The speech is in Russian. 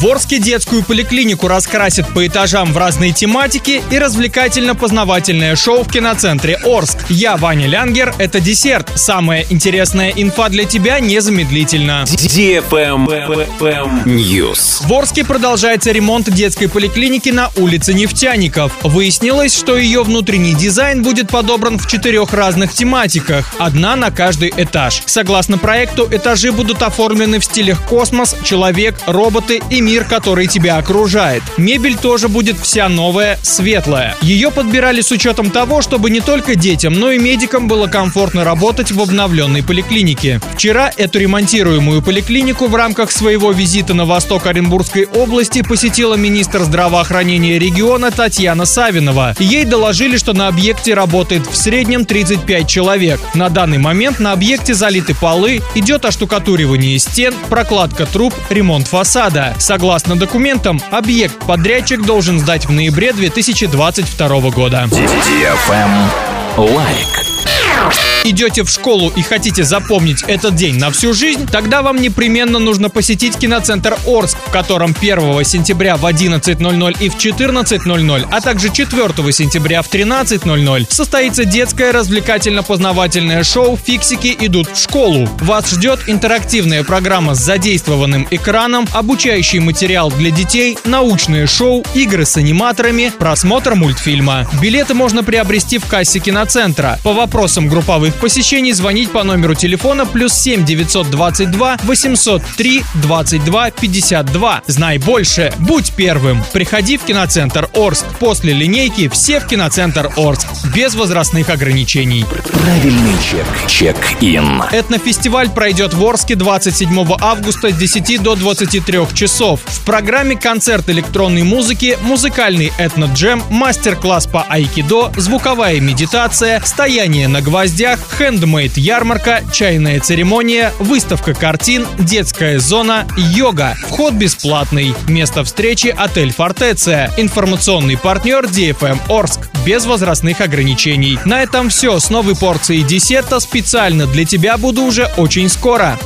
В Орске детскую поликлинику раскрасят по этажам в разные тематики и развлекательно-познавательное шоу в киноцентре Орск. Я Ваня Лянгер, это десерт. Самая интересная инфа для тебя незамедлительно. News. В Орске продолжается ремонт детской поликлиники на улице Нефтяников. Выяснилось, что ее внутренний дизайн будет подобран в четырех разных тематиках, одна на каждый этаж. Согласно проекту, этажи будут оформлены в стилях космос, человек, роботы и мир, который тебя окружает. Мебель тоже будет вся новая, светлая. Ее подбирали с учетом того, чтобы не только детям, но и медикам было комфортно работать в обновленной поликлинике. Вчера эту ремонтируемую поликлинику в рамках своего визита на восток Оренбургской области посетила министр здравоохранения региона Татьяна Савинова. Ей доложили, что на объекте работает в среднем 35 человек. На данный момент на объекте залиты полы, идет оштукатуривание стен, прокладка труб, ремонт фасада. Согласно документам, объект-подрядчик должен сдать в ноябре 2022 года. Лайк. Идете в школу и хотите запомнить этот день на всю жизнь, тогда вам непременно нужно посетить киноцентр Орск, в котором 1 сентября в 11.00 и в 14.00, а также 4 сентября в 13.00 состоится детское развлекательно-познавательное шоу «Фиксики идут в школу». Вас ждет интерактивная программа с задействованным экраном, обучающий материал для детей, научное шоу, игры с аниматорами, просмотр мультфильма. Билеты можно приобрести в кассе киноцентра. По вопросам групповых посещений звонить по номеру телефона плюс 7 922 803 22 52. Знай больше, будь первым. Приходи в киноцентр Орск. После линейки все в киноцентр Орск. Без возрастных ограничений. Правильный чек. Чек-ин. Этнофестиваль пройдет в Орске 27 августа с 10 до 23 часов. В программе концерт электронной музыки, музыкальный этноджем, мастер-класс по айкидо, звуковая медитация, стояние на гвоздях, хендмейд ярмарка, чайная церемония, выставка картин, детская зона, йога. Вход бесплатный. Место встречи отель Фортеция. Информационный партнер DFM Орск. Без возрастных ограничений. На этом все. С новой порцией десерта специально для тебя буду уже очень скоро.